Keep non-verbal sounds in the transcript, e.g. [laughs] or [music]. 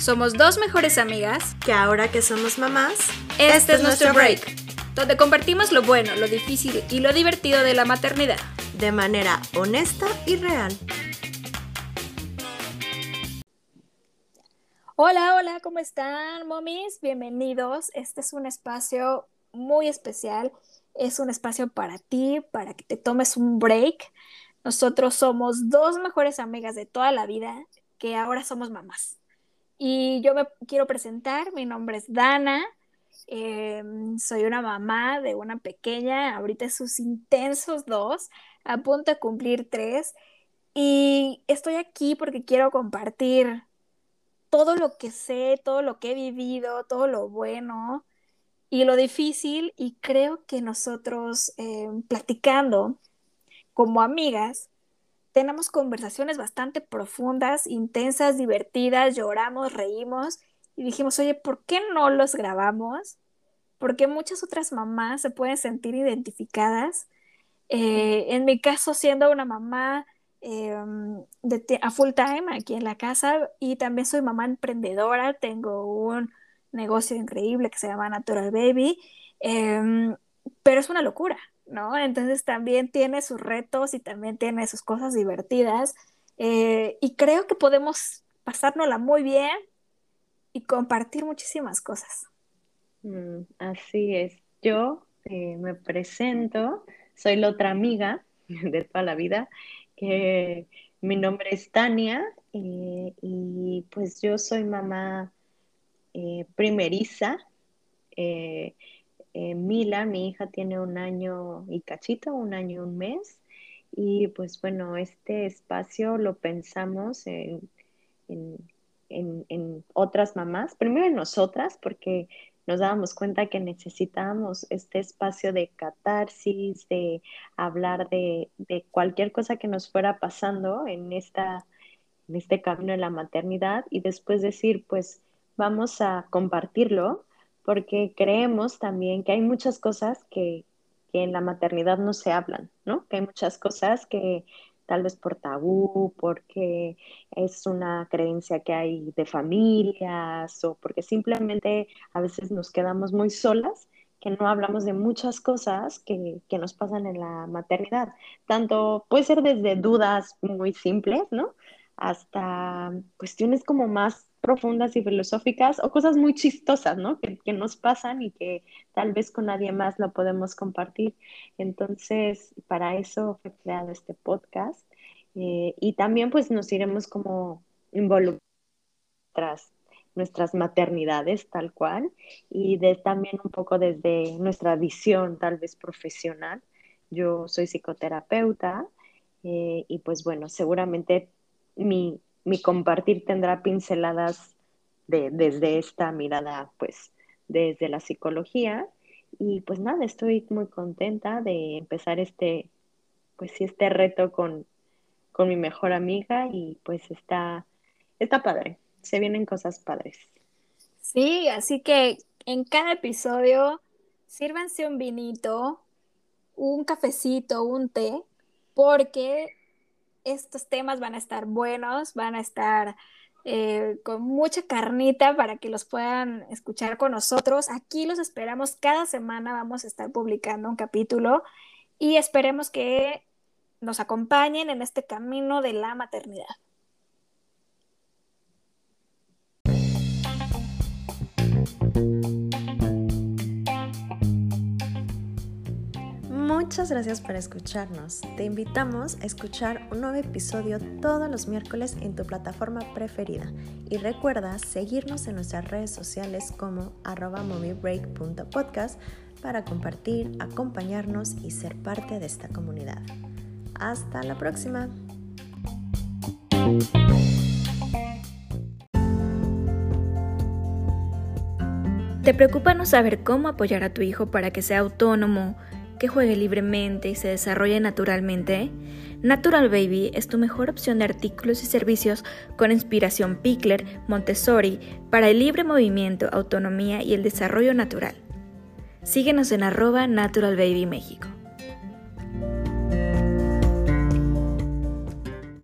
Somos dos mejores amigas que ahora que somos mamás, este, es nuestro break, donde compartimos lo bueno, lo difícil y lo divertido de la maternidad. De manera honesta y real. Hola, hola, ¿cómo están, momis? Bienvenidos. Este es un espacio muy especial. Es un espacio para ti, para que te tomes un break. Nosotros somos dos mejores amigas de toda la vida que ahora somos mamás. Y yo me quiero presentar, mi nombre es Dana, em, soy una mamá de una pequeña, ahorita sus intensos dos, a punto de cumplir tres, y estoy aquí porque quiero compartir todo lo que sé, todo lo que he vivido, todo lo bueno y lo difícil, y creo que nosotros em, platicando como amigas, tenemos conversaciones bastante profundas, intensas, divertidas, lloramos, reímos y dijimos, oye, ¿por qué no los grabamos? Porque muchas otras mamás se pueden sentir identificadas. Eh, en mi caso, siendo una mamá em, de a full time aquí en la casa y también soy mamá emprendedora, tengo un negocio increíble que se llama Natural Baby, em, pero es una locura. ¿No? Entonces también tiene sus retos y también tiene sus cosas divertidas. Eh, y creo que podemos pasárnosla muy bien y compartir muchísimas cosas. Mm, así es. Yo eh, me presento, soy la otra amiga [laughs] de toda la vida. mi nombre es Tania eh, y pues yo soy mamá primeriza. Eh, Mila, mi hija, tiene un año y cachito, un año y un mes. Y pues bueno, este espacio lo pensamos en, otras mamás, primero en nosotras, porque nos dábamos cuenta que necesitábamos este espacio de catarsis, de hablar de, cualquier cosa que nos fuera pasando en, esta, en este camino de la maternidad y después decir, pues vamos a compartirlo porque creemos también que hay muchas cosas que, en la maternidad no se hablan, ¿no? Que hay muchas cosas que tal vez por tabú, porque es una creencia que hay de familias o porque simplemente a veces nos quedamos muy solas que no hablamos de muchas cosas que, que, nos pasan en la maternidad. Tanto puede ser desde dudas muy simples, ¿no? Hasta cuestiones como más profundas y filosóficas o cosas muy chistosas, ¿no? Que, nos pasan y que tal vez con nadie más lo podemos compartir. Entonces, para eso fue creado este podcast eh, y también pues nos iremos como involucrando nuestras maternidades tal cual y de, también un poco desde nuestra visión tal vez profesional. Yo soy psicoterapeuta eh, y pues bueno, seguramente mi, mi compartir tendrá pinceladas de, desde esta mirada, pues, desde la psicología. Y pues nada, estoy muy contenta de empezar este, pues sí, este reto con, con mi mejor amiga y pues está, está padre, se vienen cosas padres. Sí, así que en cada episodio sírvanse un vinito, un cafecito, un té, porque estos temas van a estar buenos, van a estar eh, con mucha carnita para que los puedan escuchar con nosotros. Aquí los esperamos cada semana, vamos a estar publicando un capítulo y esperemos que nos acompañen en este camino de la maternidad. Muchas gracias por escucharnos. Te invitamos a escuchar un nuevo episodio todos los miércoles en tu plataforma preferida. Y recuerda seguirnos en nuestras redes sociales como arroba moviebreak.podcast para compartir, acompañarnos y ser parte de esta comunidad. Hasta la próxima. ¿Te preocupa no saber cómo apoyar a tu hijo para que sea autónomo? Que juegue libremente y se desarrolle naturalmente, Natural Baby es tu mejor opción de artículos y servicios con inspiración Pickler, Montessori, para el libre movimiento, autonomía y el desarrollo natural. Síguenos en arroba Natural Baby México.